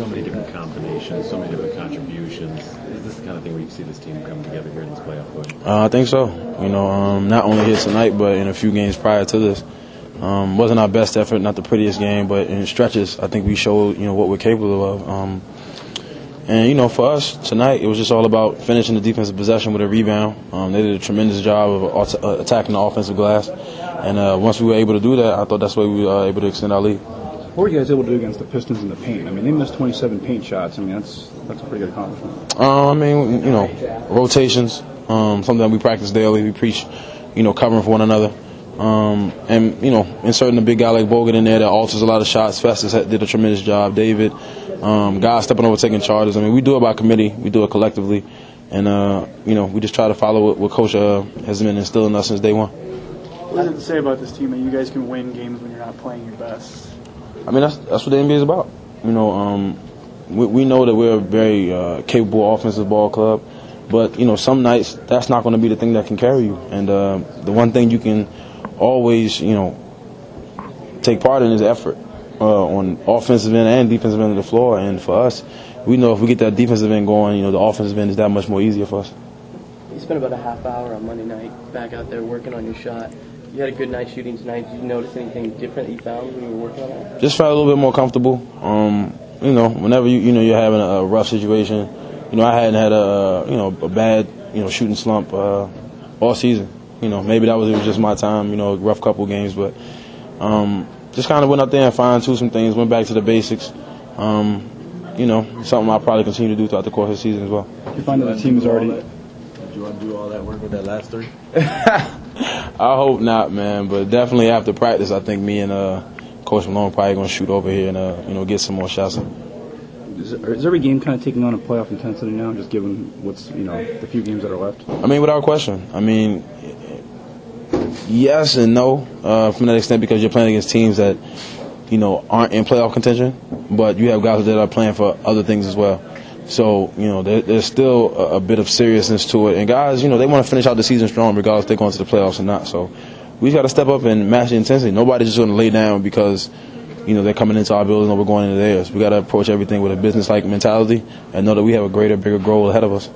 so many different combinations, so many different contributions. Is this the kind of thing where you see this team come together here in this playoff push? Uh, I think so. You know, um, not only here tonight, but in a few games prior to this. Um, wasn't our best effort, not the prettiest game, but in stretches, I think we showed you know what we're capable of. Um, and you know, for us tonight, it was just all about finishing the defensive possession with a rebound. Um, they did a tremendous job of uh, attacking the offensive glass, and uh, once we were able to do that, I thought that's why we were uh, able to extend our lead. What were you guys able to do against the Pistons in the paint? I mean, they missed 27 paint shots. I mean, that's that's a pretty good accomplishment. Uh, I mean, you know, rotations, um, something that we practice daily. We preach, you know, covering for one another. Um, and, you know, inserting a big guy like Bogut in there that alters a lot of shots. Festus did a tremendous job. David, um, guys stepping over, taking charges. I mean, we do it by committee. We do it collectively. And, uh, you know, we just try to follow what, what Coach uh, has been instilling us since day one. What does it say about this team that you guys can win games when you're not playing your best? I mean, that's that's what the NBA is about. You know, um, we, we know that we're a very uh, capable offensive ball club, but you know, some nights that's not going to be the thing that can carry you. And uh, the one thing you can always, you know, take part in is effort uh, on offensive end and defensive end of the floor. And for us, we know if we get that defensive end going, you know, the offensive end is that much more easier for us. You spent about a half hour on Monday night back out there working on your shot you had a good night shooting tonight. Did you notice anything different that you found when you were working on it? Just felt a little bit more comfortable. Um, you know, whenever you you know you're having a rough situation, you know I hadn't had a you know a bad you know shooting slump uh, all season. You know maybe that was it was just my time. You know, a rough couple games, but um, just kind of went up there and fine tuned some things. Went back to the basics. Um, you know, something I'll probably continue to do throughout the course of the season as well. You find that the team is already. Did you want to do all that work with that last three? I hope not, man. But definitely after practice, I think me and uh, Coach Malone probably gonna shoot over here and uh, you know get some more shots. Is, is every game kind of taking on a playoff intensity now, just given what's you know the few games that are left? I mean, without question. I mean, yes and no uh, from that extent because you're playing against teams that you know aren't in playoff contention, but you have guys that are playing for other things as well. So, you know, there, there's still a, a, bit of seriousness to it. And guys, you know, they want to finish out the season strong regardless if they're going to the playoffs or not. So we got to step up and match the intensity. Nobody's just going to lay down because, you know, they're coming into our building or we're going into theirs. We got to approach everything with a business-like mentality and know that we have a greater, bigger goal ahead of us.